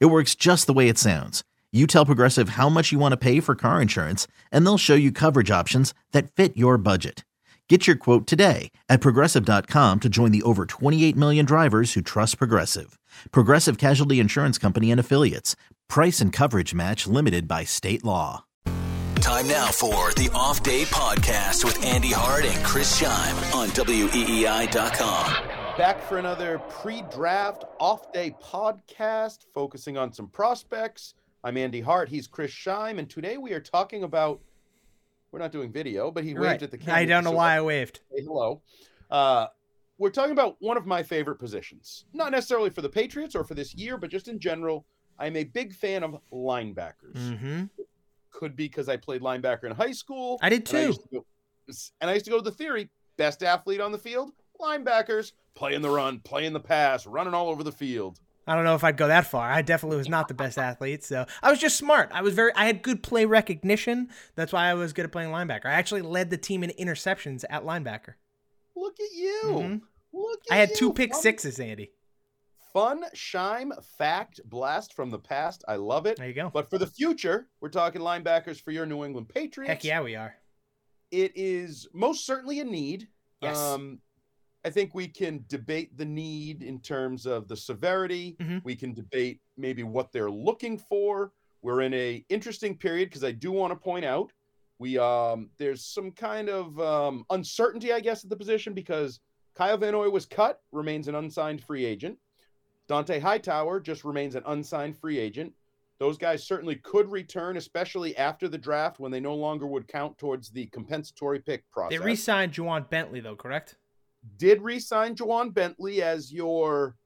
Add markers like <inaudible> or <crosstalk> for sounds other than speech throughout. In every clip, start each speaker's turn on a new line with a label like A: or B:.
A: It works just the way it sounds. You tell Progressive how much you want to pay for car insurance, and they'll show you coverage options that fit your budget. Get your quote today at progressive.com to join the over 28 million drivers who trust Progressive. Progressive Casualty Insurance Company and Affiliates. Price and coverage match limited by state law.
B: Time now for the Off Day Podcast with Andy Hart and Chris Scheim on WEEI.com.
C: Back for another pre draft off day podcast focusing on some prospects. I'm Andy Hart. He's Chris Scheim. And today we are talking about, we're not doing video, but he waved
D: Right.
C: at the camera.
D: I don't know
C: so
D: why I waved.
C: Say hello. Uh, we're talking about one of my favorite positions. Not necessarily for the Patriots or for this year, but just in general. I'm a big fan of linebackers.
D: hmm
C: Could be because I played linebacker in high school.
D: I did
C: and I
D: too.
C: used to go- and I used to go to the theory best athlete on the field, linebackers, playing the run, playing the pass, running all over the field.
D: I don't know if I'd go that far. I definitely was not the best athlete, so I was just smart. I was very. I had good play recognition. That's why I was good at playing linebacker. I actually led the team in interceptions at linebacker.
C: Look at you.
D: Mhm.
C: Look at
D: I had
C: you.
D: two pick
C: Fun-
D: sixes, Andy.
C: Fun Scheim fact blast from the past. I love it.
D: There you go.
C: But for the future, we're talking linebackers for your New England Patriots.
D: Heck yeah, we are.
C: It is most certainly a need.
D: Yes.
C: Um, I think we can debate the need in terms of the severity.
D: Mhm.
C: We can debate maybe what they're looking for. We're in a interesting period because I do want to point out we um there's some kind of um, uncertainty, I guess, at the position because Kyle Van Noy was cut, remains an unsigned free agent. Dont'a Hightower just remains an unsigned free agent. Those guys certainly could return, especially after the draft when they no longer would count towards the compensatory pick process
D: They re-signed Ja'Whaun Bentley though, correct?
C: Did re-sign Ja'Whaun Bentley as your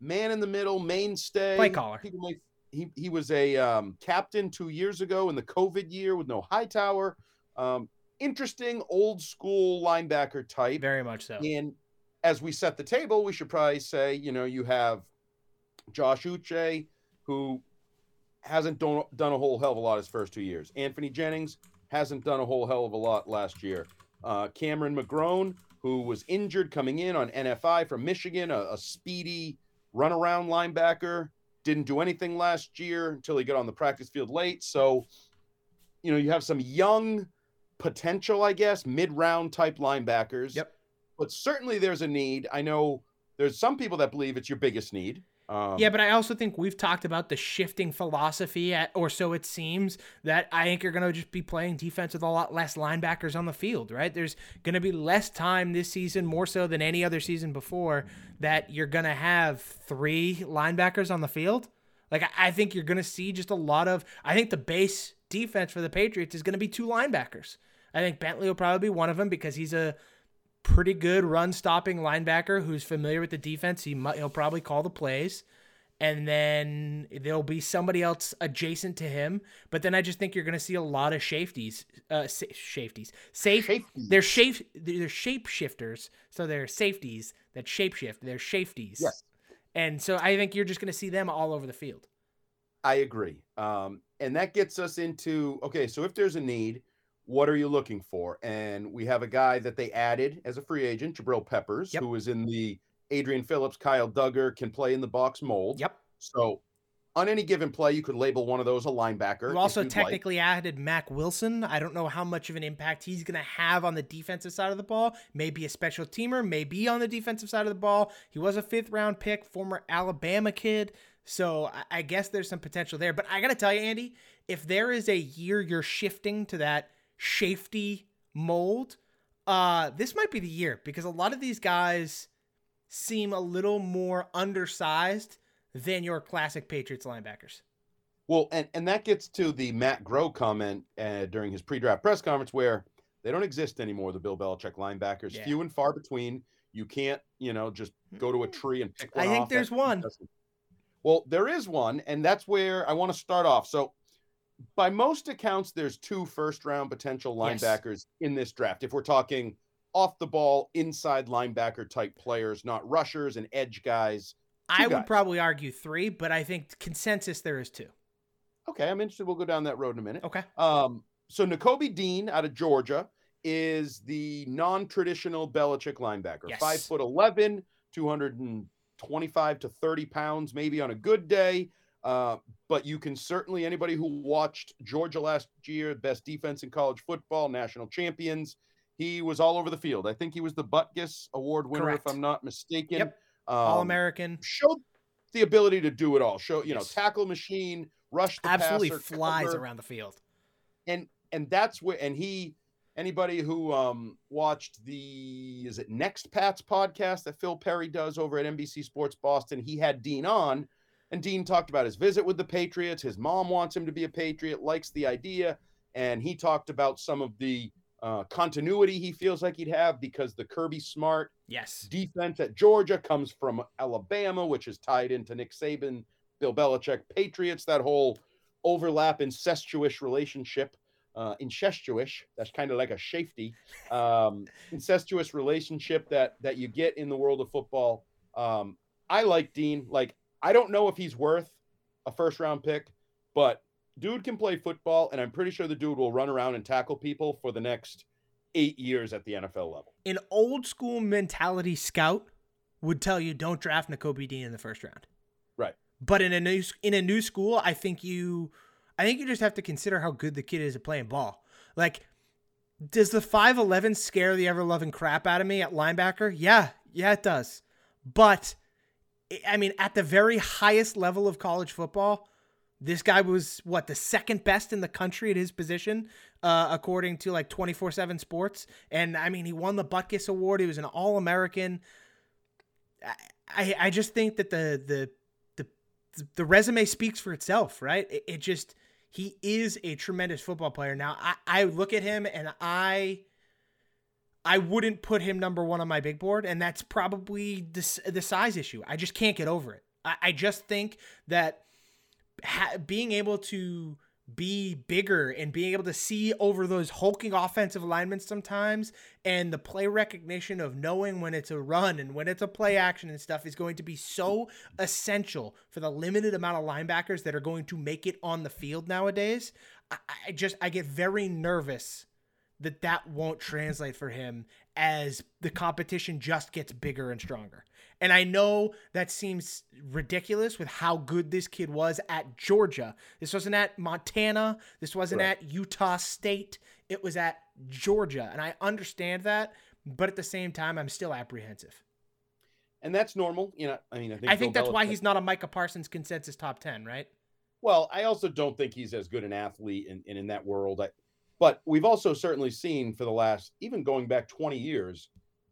C: man in the middle mainstay.
D: Play caller.
C: May, he he was a um, captain two years ago in the COVID year with no Hightower. Um, interesting old school linebacker type.
D: Very much so.
C: And as we set the table, we should probably say, you know, you have Josh Uche, who hasn't done, done a whole hell of a lot his first two years. Anthony Jennings hasn't done a whole hell of a lot last year. Uh, Cameron McGrone, who was injured coming in on NFI from Michigan, a, a speedy runaround linebacker, didn't do anything last year until he got on the practice field late. So, you know, you have some young potential, I guess, mid round type linebackers.
D: Yep.
C: But certainly there's a need. I know there's some people that believe it's your biggest need. Um,
D: Yeah, but I also think we've talked about the shifting philosophy, at, or so it seems, that I think you're going to just be playing defense with a lot less linebackers on the field, right? There's going to be less time this season, more so than any other season before, that you're going to have three linebackers on the field. Like, I- I think you're going to see just a lot of. I think the base defense for the Patriots is going to be two linebackers. I think Bentley will probably be one of them because he's a pretty good run stopping linebacker who's familiar with the defense. He might, he'll probably call the plays. And then there'll be somebody else adjacent to him. But then I just think you're going to see a lot of safeties, uh, sa- safeties, safe. They're shape, they're shape shifters. So they're safeties that shapeshift. They're safeties.
C: Yes.
D: And so I think you're just going to see them all over the field.
C: I agree. Um, and that gets us into okay, so if there's a need, what are you looking for? And we have a guy that they added as a free agent, Jabril Peppers,
D: Yep.
C: who was in the Adrian Phillips, Kyle Dugger, can play in the box mold.
D: Yep.
C: So on any given play, you could label one of those a linebacker.
D: You also
C: you'd like.
D: technically added Mack Wilson. I don't know how much of an impact he's going to have on the defensive side of the ball. Maybe a special teamer, maybe on the defensive side of the ball. He was a fifth round pick, former Alabama kid. So I- I guess there's some potential there. But I got to tell you, Andy, if there is a year you're shifting to that safety mold, uh, this might be the year because a lot of these guys seem a little more undersized than your classic Patriots linebackers.
C: Well, and, and that gets to the Matt Groh comment uh, during his pre-draft press conference where they don't exist anymore. The Bill Belichick linebackers,
D: Yeah.
C: few and far between. You can't, you know, just go to a tree and pick one
D: I think
C: off.
D: there's
C: That
D: one.
C: Well, there is one, and that's where I want to start off. So, by most accounts, there's two first round potential
D: Yes.
C: linebackers in this draft. If we're talking off the ball, inside linebacker type players, not rushers and edge guys.
D: I
C: guys.
D: would probably argue three, but I think consensus there is two.
C: Okay, I'm interested. We'll go down that road in a minute.
D: Okay.
C: Um, so Nakobe Dean out of Georgia is the non-traditional Belichick linebacker.
D: Yes.
C: Five foot eleven, 225 to 30 pounds, maybe on a good day. Uh, but you can certainly anybody who watched Georgia last year, best defense in college football, national champions. He was all over the field. I think he was the Butkus Award winner,
D: Correct.
C: if I'm not mistaken.
D: Yep.
C: Um,
D: All American.
C: Showed the ability to do it all. Show you know tackle machine, rush the
D: Absolutely
C: passer,
D: flies
C: cover
D: around the field.
C: and and that's where and he anybody who um watched the is it next pat's podcast that phil perry does over at nbc sports boston he had dean on and dean talked about his visit with the patriots his mom wants him to be a patriot likes the idea and he talked about some of the uh, continuity he feels like he'd have because the kirby smart
D: Yes.
C: defense at Georgia comes from Alabama, which is tied into Nick Saban, Bill Belichick, Patriots. That whole overlap, incestuous relationship, uh, incestuous. That's kind of like a safety, um, <laughs> incestuous relationship that that you get in the world of football. Um, I like Dean. Like I don't know if he's worth a first round pick, but dude can play football, and I'm pretty sure the dude will run around and tackle people for the next eight years at the NFL level.
D: An old school mentality scout would tell you don't draft Nakobe Dean in the first round.
C: Right.
D: But in a new in a new school, I think you I think you just have to consider how good the kid is at playing ball. Like does the 5'11 scare the ever loving crap out of me at linebacker? Yeah, yeah it does. But I mean at the very highest level of college football, this guy was what the second best in the country at his position, uh, according to like 24 7 sports. And I mean, he won the Butkus Award. He was an All American. I, I, just think that the, the, the, the resume speaks for itself, right? It, it just, he is a tremendous football player. Now, I, I look at him and I, I wouldn't put him number one on my big board, and that's probably the, the size issue. I just can't get over it. I, I just think that ha- being able to be bigger and being able to see over those hulking offensive alignments sometimes and the play recognition of knowing when it's a run and when it's a play action and stuff is going to be so essential for the limited amount of linebackers that are going to make it on the field nowadays. I, I just I get very nervous that that won't translate for him as the competition just gets bigger and stronger. And I know that seems ridiculous with how good this kid was at Georgia. This wasn't at Montana. This wasn't
C: Right.
D: at Utah State. It was at Georgia. And I understand that. But at the same time, I'm still apprehensive.
C: and that's normal. You know, I mean, I think
D: I think that's why he's not a Micah Parsons consensus top 10, right?
C: Well, I also don't think he's as good an athlete in, in, in that world. I, but we've also certainly seen for the last, even going back 20 years,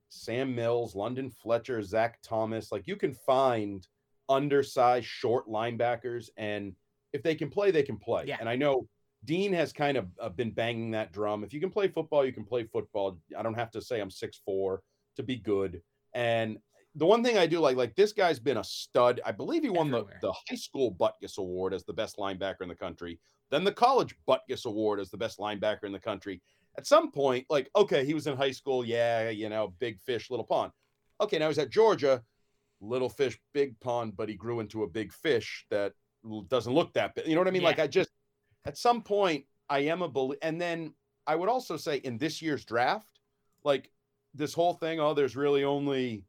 C: Sam Mills, London Fletcher, Zach Thomas, like you can find undersized, short linebackers. And if they can play, they can play.
D: Yeah.
C: And I know Dean has kind of uh, been banging that drum. If you can play football, you can play football. I don't have to say I'm six four to be good. And the one thing I do like, like this guy's been a stud. I believe he won the,
D: Everywhere.
C: the high school Butkus Award as the best linebacker in the country, then the college Butkus Award as the best linebacker in the country. At some point, like, okay, he was in high school. Yeah, you know, big fish, little pond. Okay, now he's at Georgia, little fish, big pond, but he grew into a big fish that doesn't look that big. You know what I mean? Like, I just, at some point, I am a believer. And then I would also say in this year's draft, like this whole thing, oh, there's really only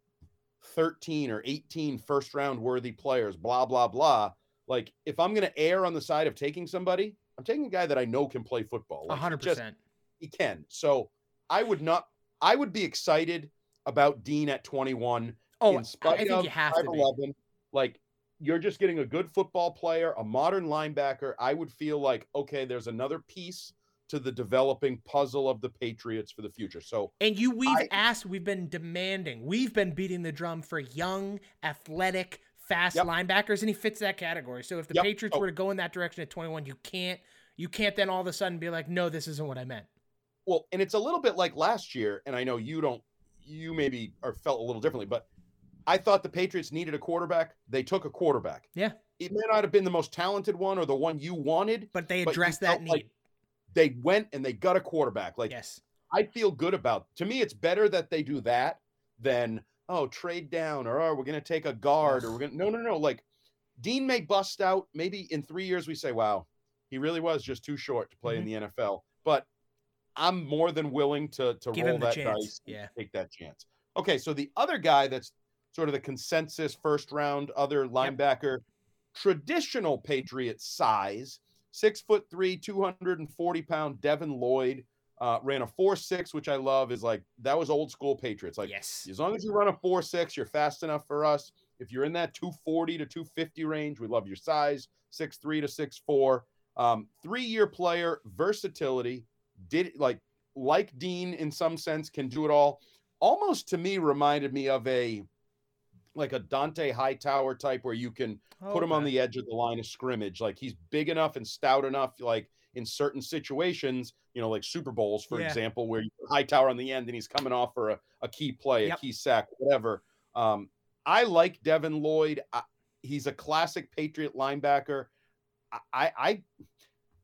C: 13 or 18 first round worthy players, blah, blah, blah. Like, if I'm going to err on the side of taking somebody, I'm taking a guy that I know can play football.
D: A
C: Like, he
D: hundred
C: just-
D: percent.
C: He can. So I would not, I would be excited about Dean at 21
D: Oh,
C: in spite
D: I think
C: of
D: you have to be.
C: Like, you're just getting a good football player, a modern linebacker. I would feel like, okay, there's another piece to the developing puzzle of the Patriots for the future. So
D: And you, we've
C: I-
D: asked, we've been demanding, we've been beating the drum for young, athletic, fast
C: Yep.
D: linebackers, and he fits that category. So if the
C: Yep.
D: Patriots
C: Oh.
D: were to go in that direction at 21, you can't, you can't then all of a sudden be like, no, this isn't what I meant.
C: Well, and it's a little bit like last year, and I know you don't, you maybe are felt a little differently, but I thought the Patriots needed a quarterback. They took a quarterback.
D: Yeah.
C: It may not have been the most talented one or the one you wanted,
D: But they
C: but
D: addressed that need.
C: like they went and they got a quarterback. Like
D: yes.
C: I feel good about. To me, it's better that they do that than oh trade down or oh we're gonna take a guard or we're gonna no no no like Dean may bust out. Maybe in three years we say wow he really was just too short to play
D: Mm-hmm.
C: in the NFL. But I'm more than willing to to
D: Give
C: roll that
D: chance.
C: dice, and
D: Yeah.
C: take that chance. Okay, so the other guy that's sort of the consensus first round other linebacker, traditional Patriot size, six foot three, 240 pound Devin Lloyd. Uh, ran a four six, which I love. Is like that was old school Patriots. Like
D: yes.
C: as long as you run a four six, you're fast enough for us. If you're in that 240 to 250 range, we love your size, six three to six four. Um, three year player, versatility. Did like like Dean in some sense can do it all. Almost to me reminded me of a like a Dont'a Hightower type where you can put him on the edge of the line of scrimmage. Like he's big enough and stout enough, like in certain situations, you know, like Super Bowls, for
D: Yeah.
C: example, where you put Hightower on the end and he's coming off for a, a key play,
D: Yep.
C: a key sack, whatever. Um, I like Devin Lloyd. I, he's a classic Patriot linebacker. I, I, I,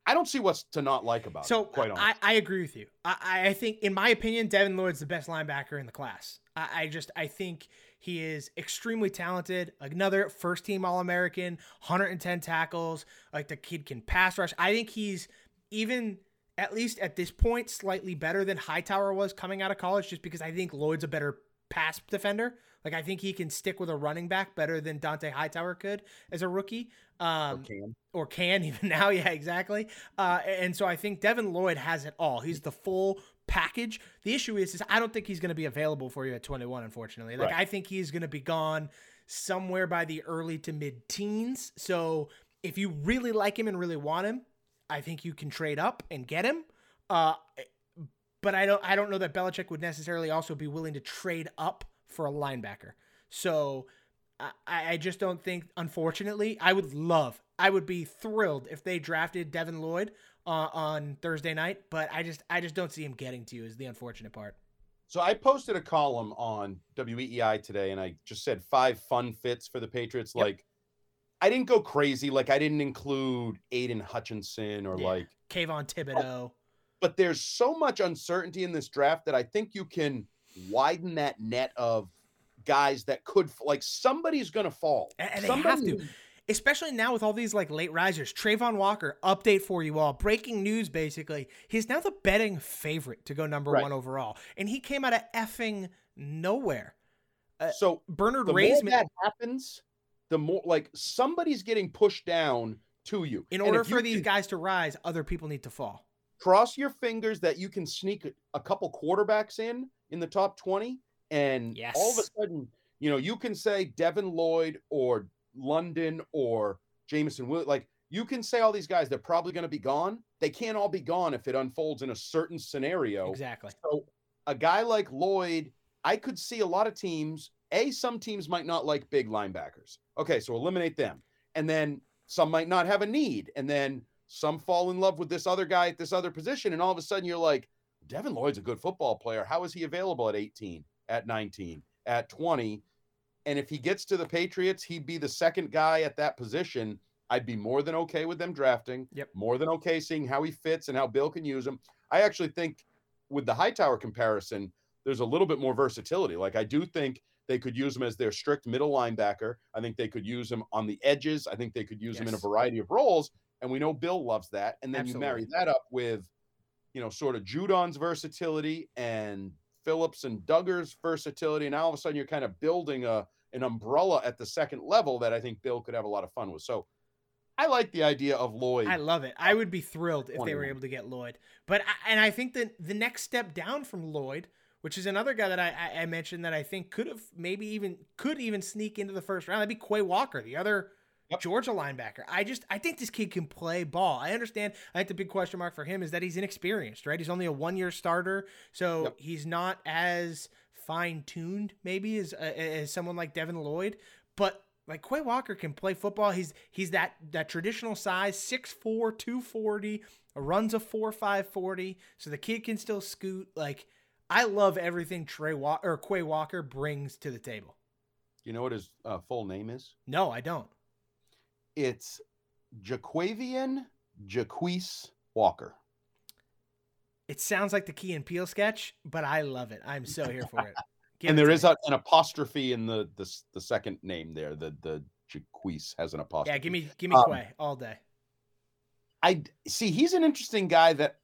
C: I don't see what's to not like about
D: So
C: him, quite honestly.
D: I, I agree with you. I, I- I think, in my opinion, Devin Lloyd's the best linebacker in the class. I, I just I think he is extremely talented. Another first team All American, 110 tackles. Like the kid can pass rush. I think he's even at least at this point slightly better than Hightower was coming out of college, just because I think Lloyd's a better pass defender. Like I think he can stick with a running back better than Dont'a Hightower could as a rookie. Um,
C: Cam.
D: or can <laughs> even now. Yeah, exactly. Uh, and so I think Devin Lloyd has it all. He's the full package. The issue is, is I don't think he's going to be available for you at 21. Unfortunately, like
C: Right.
D: I think he's going to be gone somewhere by the early to mid teens. So if you really like him and really want him, I think you can trade up and get him. Uh, but I don't I don't know that Belichick would necessarily also be willing to trade up for a linebacker. So I, I just don't think, unfortunately, I would love, I would be thrilled if they drafted Devin Lloyd uh, on Thursday night, but I just I just don't see him getting to you is the unfortunate part.
C: So I posted a column on WEEI today, and I just said five fun fits for the Patriots.
D: Yep.
C: Like, I didn't go crazy. Like, I didn't include Aidan Hutchinson or
D: Yeah.
C: like,
D: Kayvon Thibodeaux.
C: but there's so much uncertainty in this draft that I think you can widen that net of guys that could like somebody's going to fall.
D: And- and they have to. Especially now with all these like late risers. Travon Walker, update for you all. Breaking news basically. He's now the betting favorite to go number
C: Right.
D: one overall. And he came out of effing nowhere.
C: who- So
D: Bernard
C: the more that happens, the more like somebody's getting pushed down to you.
D: In
C: And
D: order for these
C: can-
D: guys to rise, other people need to fall.
C: cross your fingers that you can sneak a- a couple quarterbacks in in the top 20 and all of a sudden you know you can say devin lloyd or london or jameson Will- like you can say all these guys they're probably going to be gone. They can't all be gone if it unfolds in a certain scenario.
D: Exactly.
C: so a guy like lloyd i could see a lot of teams a some teams might not like big linebackers. Okay so eliminate them. And then some might not have a need. And then some fall in love with this other guy at this other position and all of a sudden you're like devin lloyd's a good football player. How is he available at 18 at 19 at 20 and if he gets to the patriots he'd be the second guy at that position. I'd be more than okay with them drafting
D: Yep.
C: more than okay seeing how he fits and how bill can use him. I actually think with the hightower comparison there's a little bit more versatility. Like i do think they could use him as their strict middle linebacker. I think they could use him on the edges. I think they could use him in a variety of roles. And we know bill loves that. And then you marry that up with you know sort of judon's versatility and phillips and dugger's versatility and all of a sudden you're kind of building a an umbrella at the second level that i think bill could have a lot of fun with so i like the idea of lloyd
D: I love it. I would be thrilled if they were able to get Lloyd. But I, and I think that the next step down from Lloyd, which is another guy that I, I, I mentioned that I think could have maybe even could even sneak into the first round. That'd be Quay Walker, the other
C: Yep.
D: Georgia linebacker. I just I think this kid can play ball. I understand. I think the big question mark for him is that he's inexperienced, right? He's only a one year starter, so
C: Yep.
D: he's not as fine tuned maybe as as someone like Devin Lloyd. But like Quay Walker can play football. He's he's that that traditional size, 6'4", 240, runs a 4.5 40. So the kid can still scoot. Like I love everything Trey Wa- or Quay Walker brings to the table.
C: you know what his uh, full name is
D: No, I don't.
C: It's Jaquavian Jaquise Walker.
D: It sounds like the Key and Peele sketch, but I love it. I'm so here for it. <laughs>
C: And there is a, an apostrophe in the, the the second name there. The the Jaquise has an apostrophe.
D: yeah. Give me give me
C: um,
D: Quay all day.
C: I see he's an interesting guy that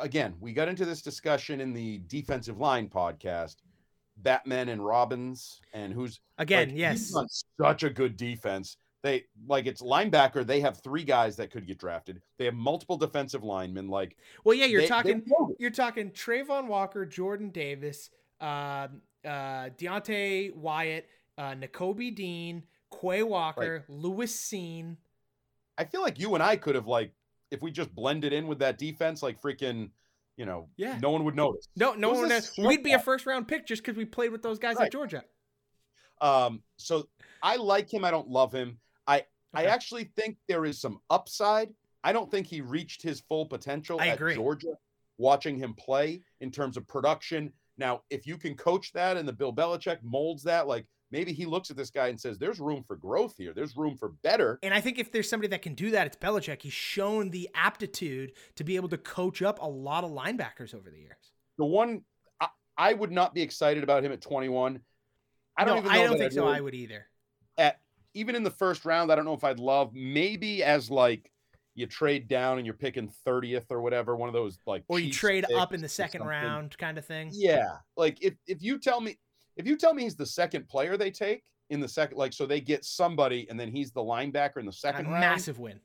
C: again, we got into this discussion in the defensive line podcast, Batman and Robbins, and who's
D: Again,
C: like,
D: yes.
C: such a good defense. They like it's linebacker. They have three guys that could get drafted. They have multiple defensive linemen. Like
D: Well, yeah, you're
C: they- they
D: talking
C: it.
D: you're talking Travon Walker, Jordan Davis, um, uh, Devonte Wyatt, uh, Nakobe Dean, Quay Walker, Lewis Cine.
C: I feel like you and I could have like if we just blended in with that defense, like freaking, you know,
D: Yeah.
C: no one would notice.
D: No, no one. knows. We'd be a first round pick just because we played with those guys
C: Right.
D: at Georgia.
C: Um, so I like him. I don't love him. I I actually think there is some upside. I don't think he reached his full potential
D: I
C: at
D: agree.
C: Georgia. Watching him play in terms of production. Now, if you can coach that and the Bill Belichick molds that, like maybe he looks at this guy and says, "There's room for growth here. There's room for better."
D: And I think if there's somebody that can do that, it's Belichick. He's shown the aptitude to be able to coach up a lot of linebackers over the years.
C: The one I, I would not be excited about him at 21. I don't
D: no,
C: even know
D: I don't think
C: I'd
D: so. I would either.
C: at even in the first round, I don't know if I'd love maybe as like you trade down and you're picking 30th or whatever, one of those like
D: Or you trade up in the second round, kind of thing.
C: Yeah. Like if if you tell me if you tell me he's the second player they take in the second like so they get somebody and then he's the linebacker in the second round,
D: massive win.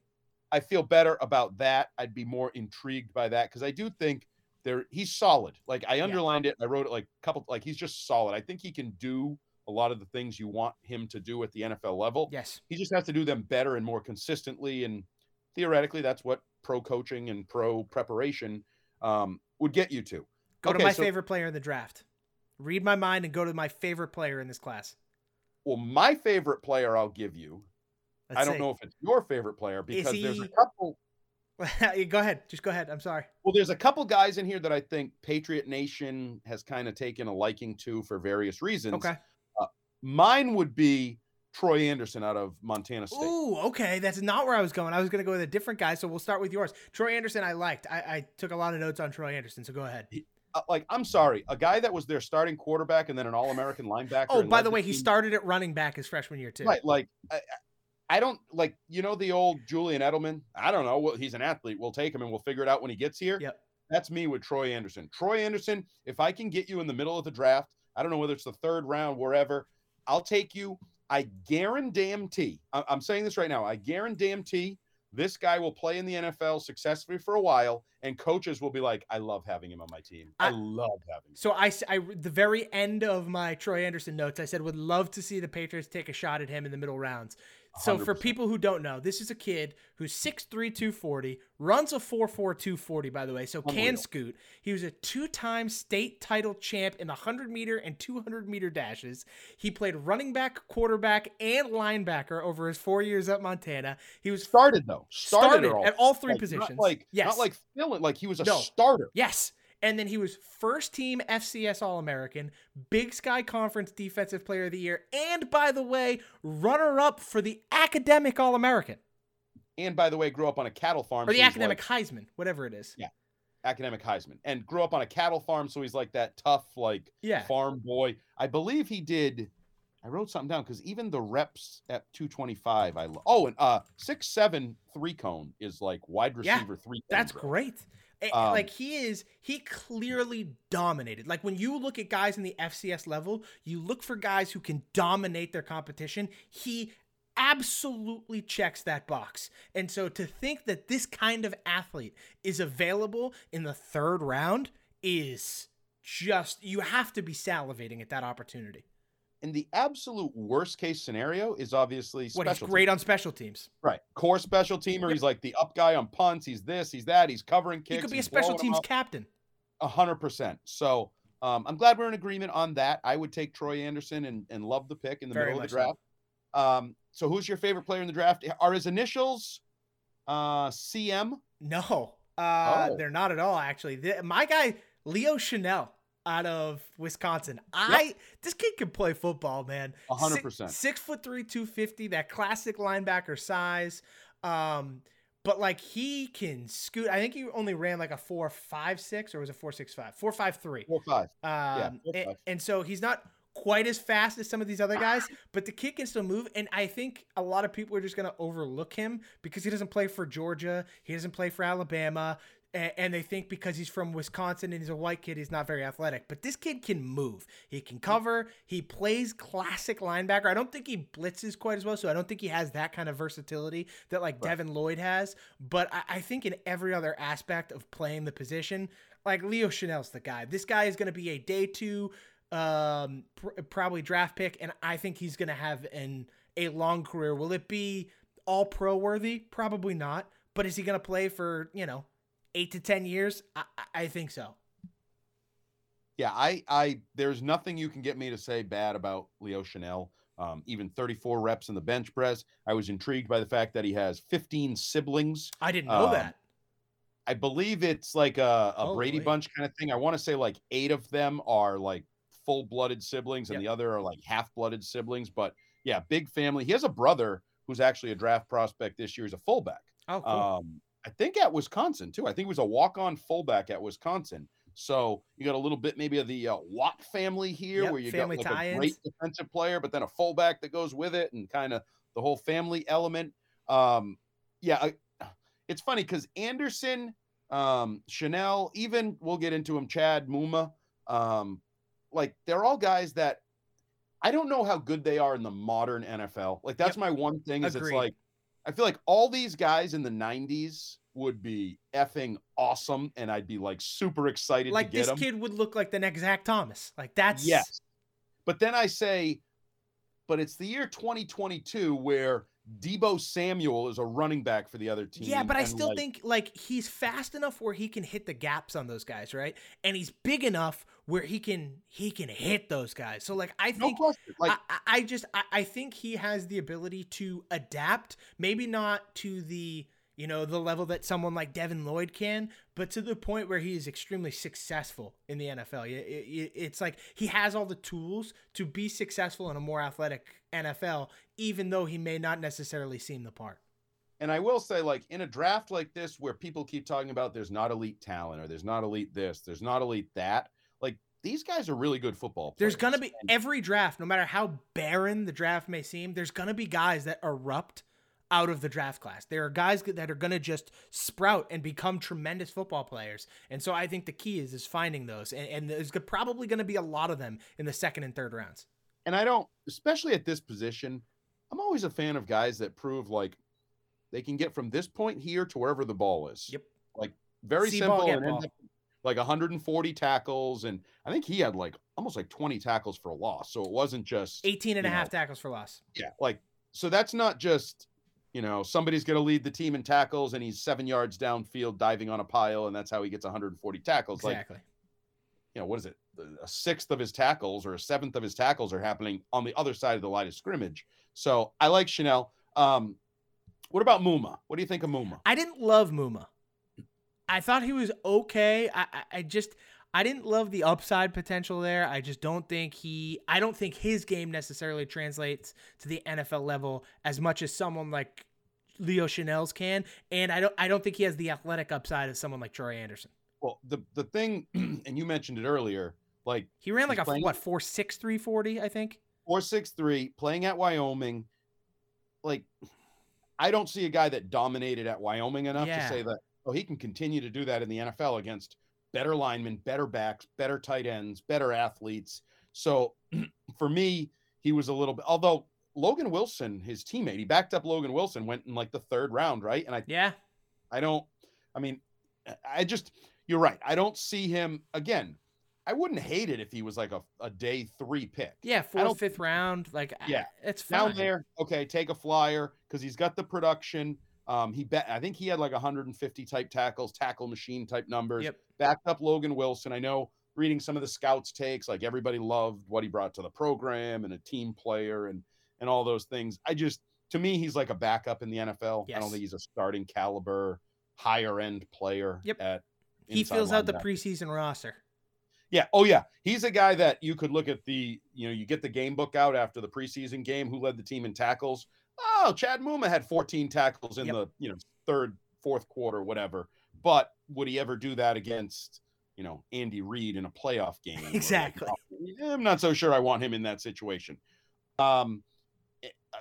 C: I feel better about that. I'd be more intrigued by that because I do think there he's solid. Like I underlined it, I wrote it like a couple like he's just solid. I think he can do a lot of the things you want him to do at the NFL level.
D: Yes.
C: He just has to do them better and more consistently. And theoretically, that's what pro coaching and pro preparation um, would get you to.
D: Go to my
C: so-
D: favorite player in the draft. Read my mind and go to my favorite player in this class.
C: Well, my favorite player I'll give you.
D: Let's
C: I don't
D: see.
C: know if it's your favorite player because there's a couple. <laughs>
D: go ahead. Just go ahead. I'm sorry.
C: Well, there's a couple guys in here that I think Patriot Nation has kind of taken a liking to for various reasons.
D: Okay.
C: Mine would be Troy Anderson out of Montana State.
D: Ooh, okay. That's not where I was going. I was going to go with a different guy, so we'll start with yours. Troy Anderson, I liked. I, I took a lot of notes on Troy Anderson, so go ahead.
C: Uh, like, I'm sorry, a guy that was their starting quarterback and then an All American linebacker.
D: Oh, by the way, he started at running back his freshman year too.
C: Right, like I, I don't like you know the old Julian Edelman. I don't know. Well, he's an athlete. We'll take him and we'll figure it out when he gets here.
D: Yep.
C: That's me with Troy Anderson. Troy Anderson. If I can get you in the middle of the draft, I don't know whether it's the third round, wherever. I'll take you. I guarantee. I- I'm saying this right now. I guarantee this guy will play in the NFL successfully for a while, and coaches will be like, "I love having him on my team. I,
D: I-
C: love having." Him.
D: So I, the very end of my Troy Anderson notes, I said would love to see the Patriots take a shot at him in the middle rounds. So for
C: 100%.
D: people who don't know, this is a kid who's 6'3", 240, runs a 4'4", 240, by the way, so can
C: Unreal.
D: scoot. He was a two-time state title champ in the 100 meter and 200 meter dashes. He played running back, quarterback, and linebacker over his four years at Montana. He was
C: Started though. Started,
D: Started
C: all,
D: at all three
C: like,
D: positions.
C: Not like
D: Yes.
C: not like filling. Like he was a
D: No.
C: starter.
D: Yes. And then he was first team FCS All American, Big Sky Conference Defensive Player of the Year, and by the way, runner up for the Academic All American
C: And by the way, grew up on a cattle farm.
D: or the
C: so
D: Academic
C: like
D: Heisman, whatever it is.
C: Yeah. academic Heisman, and grew up on a cattle farm. So he's like that tough, like
D: Yeah.
C: farm boy. I believe he did. I wrote something down because even the reps at 225, I lo- oh, and uh six seven three cone is like wide
D: Yeah,
C: receiver three. cone
D: That's great. A-
C: Um,
D: like he is, he clearly dominated. Like when you look at guys in the FCS level, you look for guys who can dominate their competition. He absolutely checks that box. And so to think that this kind of athlete is available in the third round is just, you have to be salivating at that opportunity.
C: And the absolute worst case scenario is obviously
D: What he's great
C: teams.
D: on special teams.
C: right core special teamer. He's like the up guy on punts. He's this. He's that. He's covering kicks.
D: He could be a special teams captain.
C: A hundred percent. So um, I'm glad we're in agreement on that. I would take Troy Anderson and, and love the pick in the
D: Very
C: middle of the
D: much so.
C: draft. Um, so who's your favorite player in the draft? Are his initials uh, CM?
D: No, uh,
C: Oh.
D: they're not at all. Actually, The- my guy Leo Chanel. Out of Wisconsin. I this kid can play football, man.
C: hundred percent.
D: Six foot three, two fifty. That classic linebacker size. Um, but like he can scoot. I think he only ran like a four five six or was it four six five? Four five three.
C: Four five.
D: Um,
C: four,
D: and,
C: five.
D: and so he's not quite as fast as some of these other guys, but the kid can still move. And I think a lot of people are just going to overlook him because he doesn't play for Georgia, he doesn't play for Alabama. And they think because he's from Wisconsin and he's a white kid, he's not very athletic. But this kid can move. He can cover. He plays classic linebacker. I don't think he blitzes quite as well, so I don't think he has that kind of versatility that like Devin Lloyd has. But I, I think in every other aspect of playing the position, like Leo Chenal's the guy. This guy is going to be a day two, um, pr- probably draft pick, and I think he's going to have an a long career. Will it be all pro worthy? Probably not. But is he going to play for you know eight to ten years? I, I- think so.
C: Yeah, I, I, there's nothing you can get me to say bad about Leo Chenal. Um, even 34 reps in the bench press. I was intrigued by the fact that he has 15 siblings.
D: I didn't know
C: Um,
D: that.
C: I believe it's like a, a
D: Oh,
C: Brady
D: wait.
C: Bunch kind of thing. I want to say like eight of them are like full blooded siblings, and
D: Yep.
C: the other are like half blooded siblings. But yeah, big family. He has a brother who's actually a draft prospect this year. He's a fullback.
D: Oh, cool.
C: Um, I think at Wisconsin too. I think he was a walk on fullback at Wisconsin. So you got a little bit maybe of the uh, Watt family here,
D: Yep,
C: where you got like a great defensive player, but then a fullback that goes with it, and kind of the whole family element. Um, yeah, I, it's funny because Anderson, um, Chenal, even we'll get into him, Chad Muma, um, like they're all guys that I don't know how good they are in the modern NFL. Like that's
D: Yep.
C: my one thing is
D: Agreed.
C: it's like I feel like all these guys in the 90s would be effing awesome and I'd be like super excited
D: like
C: to get
D: this
C: them.
D: kid would look like the next Zach Thomas. Like that's
C: Yes. But then I say, but it's the year 2022 where Deebo Samuel is a running back for the other team.
D: Yeah, but I still
C: like,
D: think like he's fast enough where he can hit the gaps on those guys, right? And he's big enough where he can he can hit those guys. So like I think
C: question. Like
D: I, I- I just I, I think he has the ability to adapt, maybe not to the you know the level that someone like Devin Lloyd can, but to the point where he is extremely successful in the NFL. It- it- it's like he has all the tools to be successful in a more athletic NFL, even though he may not necessarily seem the part.
C: And I will say, like in a draft like this, where people keep talking about there's not elite talent or there's not elite this, there's not elite that. Like these guys are really good football. Players.
D: There's gonna be every draft, no matter how barren the draft may seem, there's gonna be guys that erupt out of the draft class. There are guys that are gonna just sprout and become tremendous football players. And so I think the key is is finding those, and, and there's probably gonna be a lot of them in the second and third rounds.
C: And I don't, especially at this position, I'm always a fan of guys that prove like they can get from this point here to wherever the ball is.
D: Yep.
C: Like very
D: See ball,
C: simple
D: get
C: and
D: ball.
C: like 140 tackles. And I think he had like almost like 20 tackles for a loss. So it wasn't just
D: 18 and a
C: you
D: half tackles for loss.
C: Yeah, like so that's not just you know somebody's going to lead the team in tackles and he's seven yards downfield diving on a pile and that's how he gets 140 tackles. Like
D: Exactly.
C: You know what is it? A sixth of his tackles or a seventh of his tackles are happening on the other side of the line of scrimmage. So I like Chenal. Um, what about Muma? What do you think of Muma?
D: I didn't love Muma. I thought he was okay. I, I, I just I didn't love the upside potential there. I just don't think he I don't think his game necessarily translates to the NFL level as much as someone like Leo Chenal's can. And I don't I don't think he has the athletic upside of someone like Troy Anderson.
C: Well, the the thing, <clears throat> and you mentioned it earlier, like
D: He ran like a
C: playing-
D: what four six three forty, I think.
C: four six three, playing at Wyoming. Like, I don't see a guy that dominated at Wyoming enough
D: Yeah.
C: to say that oh he can continue to do that in the NFL against better linemen, better backs, better tight ends, better athletes. So <clears throat> for me, he was a little bit. Although Logan Wilson, his teammate, he backed up Logan Wilson, went in like the third round, right? And I
D: Yeah.
C: I don't, I mean, I just, you're right. I don't see him again. I wouldn't hate it if he was like a, a day three pick.
D: Yeah, fourth, fifth round. Like
C: Yeah.
D: it's fine.
C: Down there, okay, take a flyer because he's got the production. Um, he bet I think he had like 150 type tackles, tackle machine type numbers.
D: Yep.
C: Backed up Logan Wilson. I know reading some of the scouts takes, like everybody loved what he brought to the program and a team player and and all those things. I just to me, he's like a backup in the NFL. I don't think he's a starting caliber, higher end player.
D: Yep.
C: At
D: He fills out the preseason roster.
C: Yeah. Oh, yeah. He's a guy that you could look at the, you know, you get the game book out after the preseason game. Who led the team in tackles? Oh, Chad Muma had 14 tackles in
D: Yep.
C: the, you know, third, fourth quarter, whatever. But would he ever do that against, you know, Andy Reid in a playoff game? <laughs>
D: Exactly.
C: I'm not so sure I want him in that situation. Um,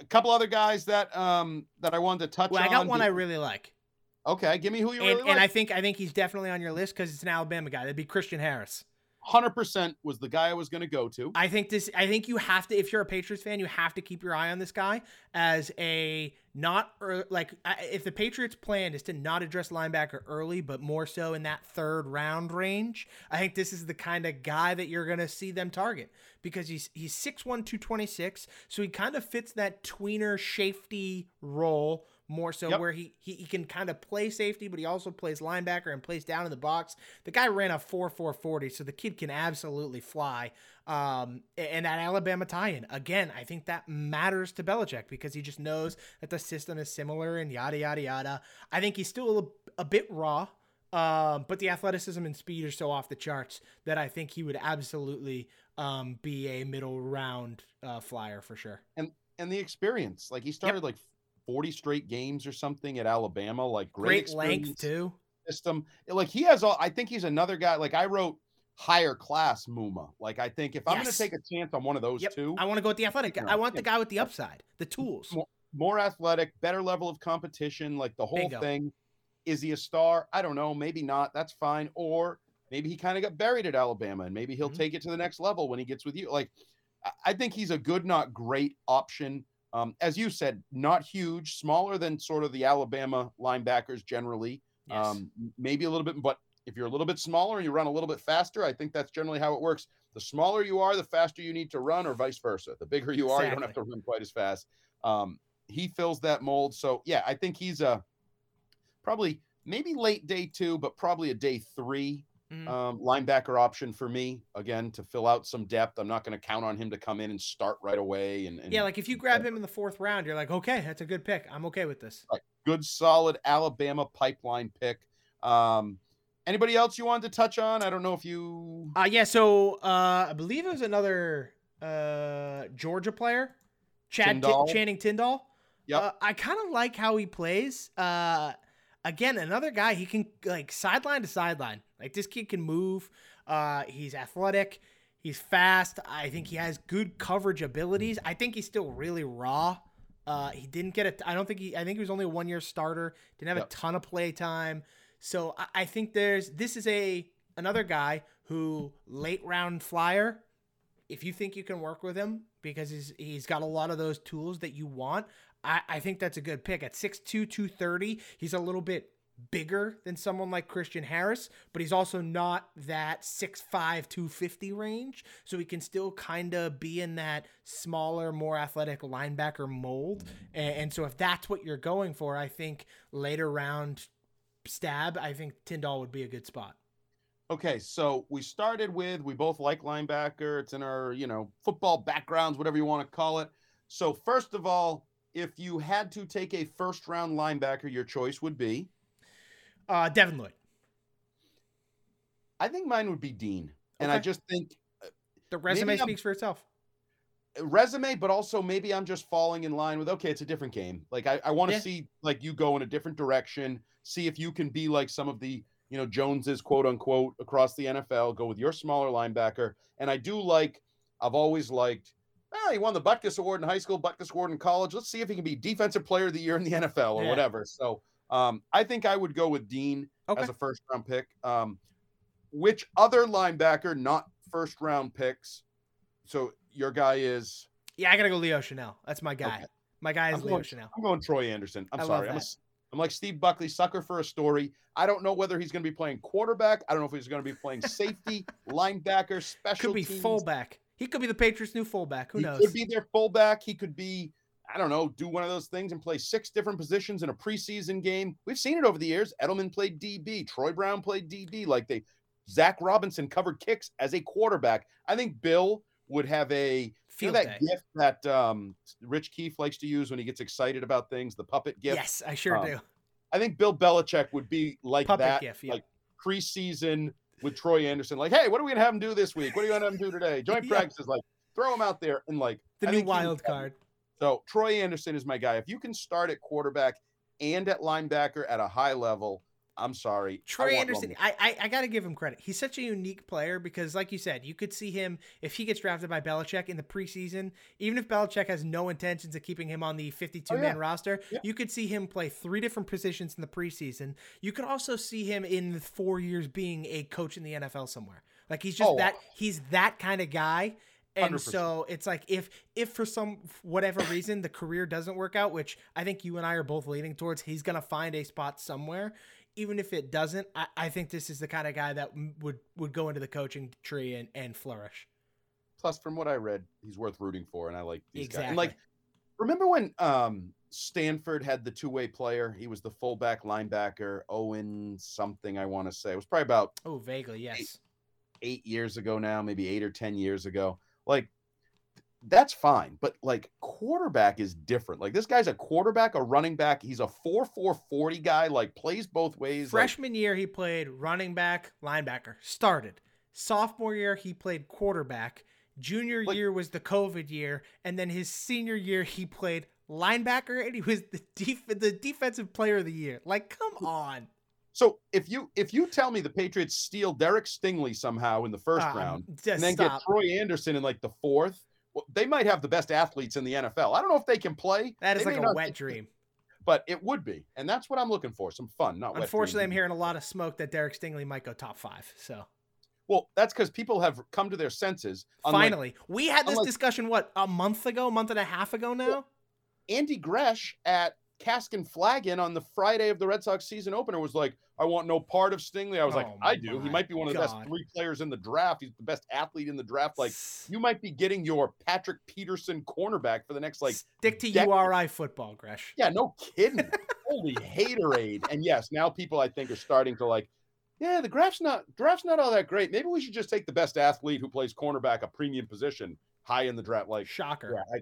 C: a couple other guys that um that I wanted to touch
D: Well,
C: on.
D: I got one I really like.
C: Okay, give me who you
D: And,
C: really
D: and I think I think he's definitely on your list because it's an Alabama guy. That'd be Christian Harris.
C: Hundred percent was the guy I was going to go to.
D: I think this. I think you have to. If you're a Patriots fan, you have to keep your eye on this guy as a not ear- like if the Patriots' plan is to not address linebacker early, but more so in that third round range. I think this is the kind of guy that you're gonna see them target because he's he's six one two twenty six, so he kind of fits that tweener safety role more so
C: Yep.
D: where he, he he can kind of play safety, but he also plays linebacker and plays down in the box. The guy ran a 4-4-40, so the kid can absolutely fly. Um, and that Alabama tie-in again, I think that matters to Belichick because he just knows that the system is similar and yada yada yada. I think he's still a, a bit raw, um, but the athleticism and speed are so off the charts that I think he would absolutely um, be a middle round uh, flyer for sure.
C: and and the experience. Like he started like 40 straight games or something at Alabama. Like great,
D: Great length too.
C: system. Like he has all. I think he's another guy. Like I wrote higher class Muma. Like I think if I'm gonna take a chance on one of those
D: Yep.
C: two,
D: I want to go with the athletic. guy. I want the guy with the upside, the tools.
C: More- more athletic, better level of competition, like the whole
D: Bingo.
C: thing. Is he a star? I don't know. Maybe not. That's fine. Or maybe he kind of got buried at Alabama and maybe he'll
D: Mhm.
C: take it to the next level when he gets with you. Like, I think he's a good, not great option. Um, as you said, not huge, smaller than sort of the Alabama linebackers generally.
D: Yes.
C: Um, maybe a little bit, but if you're a little bit smaller and you run a little bit faster, I think that's generally how it works. The smaller you are, the faster you need to run, or vice versa. The bigger you are, you don't have to run quite as fast. Um, he fills that mold. So yeah, I think he's a probably maybe late day two, but probably a day three
D: Mhm.
C: um, linebacker option for me. Again, to fill out some depth. I'm not going to count on him to come in and start right away. And, and
D: yeah, like if you grab him in the fourth round, you're like, okay, that's a good pick. I'm okay with this.
C: good, solid Alabama pipeline pick. Um, anybody else you wanted to touch on? I don't know if you.
D: Uh yeah, so uh I believe it was another uh Georgia player, Chad
C: Tindall?
D: Channing Tindall.
C: Yep.
D: Uh, I kind of like how he plays. Uh again, another guy he can like sideline to sideline. Like this kid can move. Uh he's athletic. He's fast. I think he has good coverage abilities. I think he's still really raw. Uh, he didn't get a. I don't think he. I think he was only a one year starter. Didn't have
C: Yep.
D: a ton of play time. So I, I think there's this is a another guy who late round flyer. If you think you can work with him because he's he's got a lot of those tools that you want, I, I think that's a good pick. At 6'2", 230, he's a little bit bigger than someone like Christian Harris, but he's also not that 6'5", 250 range. So he can still kind of be in that smaller, more athletic linebacker mold. And, and so if that's what you're going for, I think later round stab, I think Tindall would be a good spot.
C: Okay, so we started with we both like linebacker. It's in our you know football backgrounds, whatever you want to call it. So first of all, if you had to take a first round linebacker, your choice would be.
D: Uh, Devin Lloyd.
C: I think mine would be Dean, and I just think uh,
D: The resume speaks for itself.
C: Uh, resume, but also maybe I'm just falling in line with okay, it's a different game. Like I, I want to
D: Yeah.
C: see like you go in a different direction, see if you can be like some of the you know Joneses quote unquote across the NFL. Go with your smaller linebacker, and I do like. I've always liked. Oh, he won the Butkus Award in high school, Butkus Award in college. Let's see if he can be Defensive Player of the Year in the NFL or
D: Yeah.
C: whatever. So um, I think I would go with Dean
D: Okay.
C: as a first round pick. Um, which other linebacker, not first round picks? So your guy is
D: Yeah, I gotta go Leo Chenal. That's my guy.
C: Okay.
D: My guy is
C: I'm
D: Leo
C: going-
D: Chenal.
C: I'm going Troy Anderson. I'm
D: I
C: sorry. I'm, a, I'm like Steve Buckley, sucker for a story. I don't know whether he's going to be playing quarterback. I don't know if he's going to be playing <laughs> safety, linebacker, special
D: Could be
C: teams.
D: fullback. He could be the Patriots' new fullback. Who
C: he
D: knows?
C: could be their fullback. He could be, I don't know, do one of those things and play six different positions in a preseason game. We've seen it over the years. Edelman played DB. Troy Brown played DB. Like they, Zach Robinson covered kicks as a quarterback. I think Bill would have a you know that
D: day.
C: gift that um, Rich Keefe likes to use when he gets excited about things, the puppet gift.
D: Yes, I sure
C: Um,
D: do.
C: I think Bill Belichick would be like
D: Puppet
C: that,
D: gift, yeah.
C: like preseason with Troy Anderson. Like, hey, what are we gonna have him do this week? What are you gonna have him do today? Joint <laughs>
D: Yeah.
C: practice is like throw him out there and like
D: The
C: I
D: new
C: think he was
D: wild card.
C: So Troy Anderson is my guy. If you can start at quarterback and at linebacker at a high level, I'm sorry. I
D: Troy
C: want
D: Anderson, I, I I gotta give him credit. He's such a unique player because, like you said, you could see him if he gets drafted by Belichick in the preseason. Even if Belichick has no intentions of keeping him on the 52
C: Oh, yeah.
D: man roster,
C: Yeah.
D: you could see him play three different positions in the preseason. You could also see him in four years being a coach in the NFL somewhere. Like he's just
C: Oh,
D: that he's that kind of guy. And
C: 100%.
D: so it's like if if for some whatever reason the career doesn't work out, which I think you and I are both leaning towards, he's gonna find a spot somewhere. Even if it doesn't, I, I think this is the kind of guy that would would go into the coaching tree and, and flourish.
C: Plus, from what I read, he's worth rooting for, and I like these guys. And like, remember when um Stanford had the two way player? He was the fullback linebacker, Owen something. I want to say it was probably about
D: Oh, vaguely, yes.
C: eight years ago now, maybe eight or ten years ago. Like that's fine, but like quarterback is different. Like this guy's a quarterback, a running back. He's a four four forty guy. Like plays both ways. like-
D: Freshman year, he played running back, linebacker, started. Sophomore year, he played quarterback. Junior
C: Like-
D: year was the COVID year, and then his senior year, he played linebacker, and he was the <laughs> def- the defensive player of the year. Like, come on.
C: So if you if you tell me the Patriots steal Derek Stingley somehow in the first
D: Um,
C: round, and then
D: stop.
C: get Troy Anderson in like the fourth, well, they might have the best athletes in the NFL. I don't know if they can play.
D: that is
C: They
D: like a wet dream.
C: but it would be, and that's what I'm looking for. Some fun, not wet
D: Unfortunately, I'm hearing a lot of smoke that Derek Stingley might go top five. So
C: Well, that's because people have come to their senses. unlike
D: finally, we had this
C: unlike-
D: discussion what a month ago, a month and a half ago now.
C: Andy Gresh at Cask and Flagon on the Friday of the Red Sox season opener was like, I want no part of Stingley. I was like,
D: Oh
C: I do. He might be one of the
D: God.
C: best three players in the draft. He's the best athlete in the draft. Like, you might be getting your Patrick Peterson cornerback for the next, like,
D: stick to
C: decade.
D: URI football, Gresh.
C: yeah, no kidding. Holy haterade. And yes, now people I think are starting to like, yeah, the draft's not draft's not all that great. Maybe we should just take the best athlete who plays cornerback, a premium position, high in the draft. Like,
D: Shocker.
C: yeah,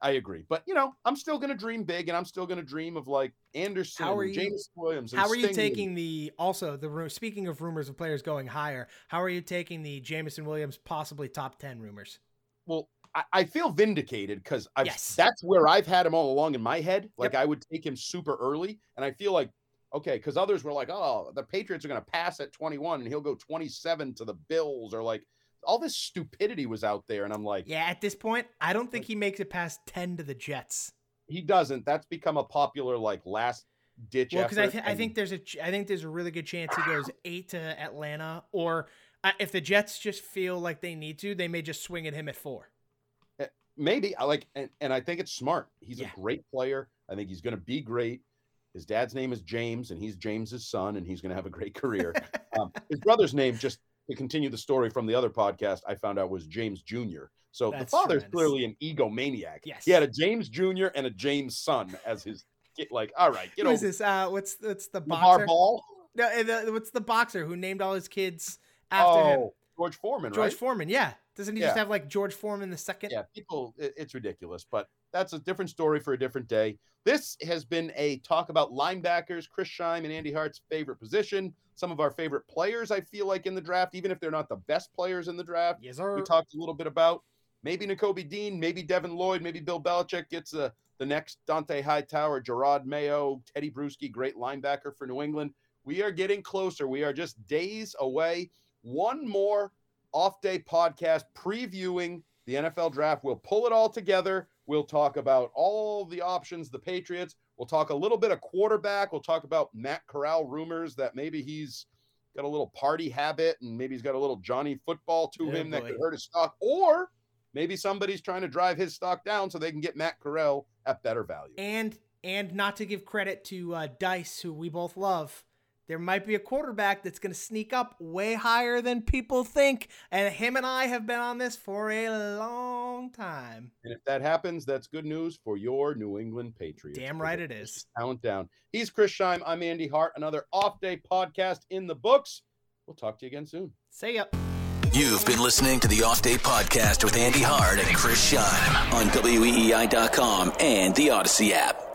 C: I, agree. But you know, I'm still gonna dream big, and I'm still gonna dream of like Anderson,
D: How are you-
C: James Williams. And
D: How are you
C: Stingley.
D: taking the also the speaking of rumors of players going higher? How are you taking the Jameson Williams possibly top ten rumors?
C: Well, I, I feel vindicated because
D: Yes.
C: that's where I've had him all along in my head. Like I would take him super early, and I feel like okay, because others were like, oh, the Patriots are gonna pass at 21, and he'll go 27 to the Bills, or like all this stupidity was out there, and I'm like,
D: Yeah, at this point, I don't think he makes it past ten to the Jets.
C: he doesn't. That's become a popular like last ditch.
D: Well, because I, th- I think there's a ch- I think there's a really good chance he goes <coughs> eight to Atlanta, or uh, if the Jets just feel like they need to, they may just swing at him at four.
C: maybe I like and, and I think it's smart. He's
D: Yeah.
C: a great player. I think he's going to be great. His dad's name is James, and he's James's son, and he's going to have a great career. <laughs> um, his brother's name, just to continue the story from the other podcast, I found out was James Jr. So
D: That's
C: the father's
D: tremendous.
C: clearly an egomaniac.
D: Yes.
C: he had a James Jr. and a James son as his kid. Like, all right, get
D: Who
C: over
D: this? Uh, what's what's the boxer?
C: Ball.
D: No, uh, the, what's the boxer who named all his kids after him?
C: Oh, George Foreman,
D: George
C: right?
D: Foreman. Yeah, doesn't he just have like George Foreman the second?
C: yeah, people, it- it's ridiculous, but that's a different story for a different day. This has been a talk about linebackers, Chris Scheim and Andy Hart's favorite position, some of our favorite players, I feel like, in the draft, even if they're not the best players in the draft.
D: Yes, sir.
C: We talked a little bit about maybe Nakobe Dean, maybe Devin Lloyd, maybe Bill Belichick gets a, the next Dont'a Hightower, Jerod Mayo, Tedy Bruschi, great linebacker for New England. We are getting closer. We are just days away. One more off day podcast previewing the NFL draft. We'll pull it all together. We'll talk about all the options, the Patriots. We'll talk a little bit of quarterback. We'll talk about Matt Corral rumors that maybe he's got a little party habit and maybe he's got a little Johnny football to
D: Oh,
C: him that could hurt his stock. Or maybe somebody's trying to drive his stock down so they can get Matt Corral at better value.
D: And and not to give credit to uh, Dice, who we both love, there might be a quarterback that's going to sneak up way higher than people think. And him and I have been on this for a long time.
C: And if that happens, that's good news for your New England Patriots.
D: Damn right it is.
C: Talent down. He's Chris Scheim. I'm Andy Hart. Another off day podcast in the books. We'll talk to you again soon.
D: See ya.
B: You've been listening to the Off Day Podcast with Andy Hart and Chris Scheim on WEEI.com and the Audacy app.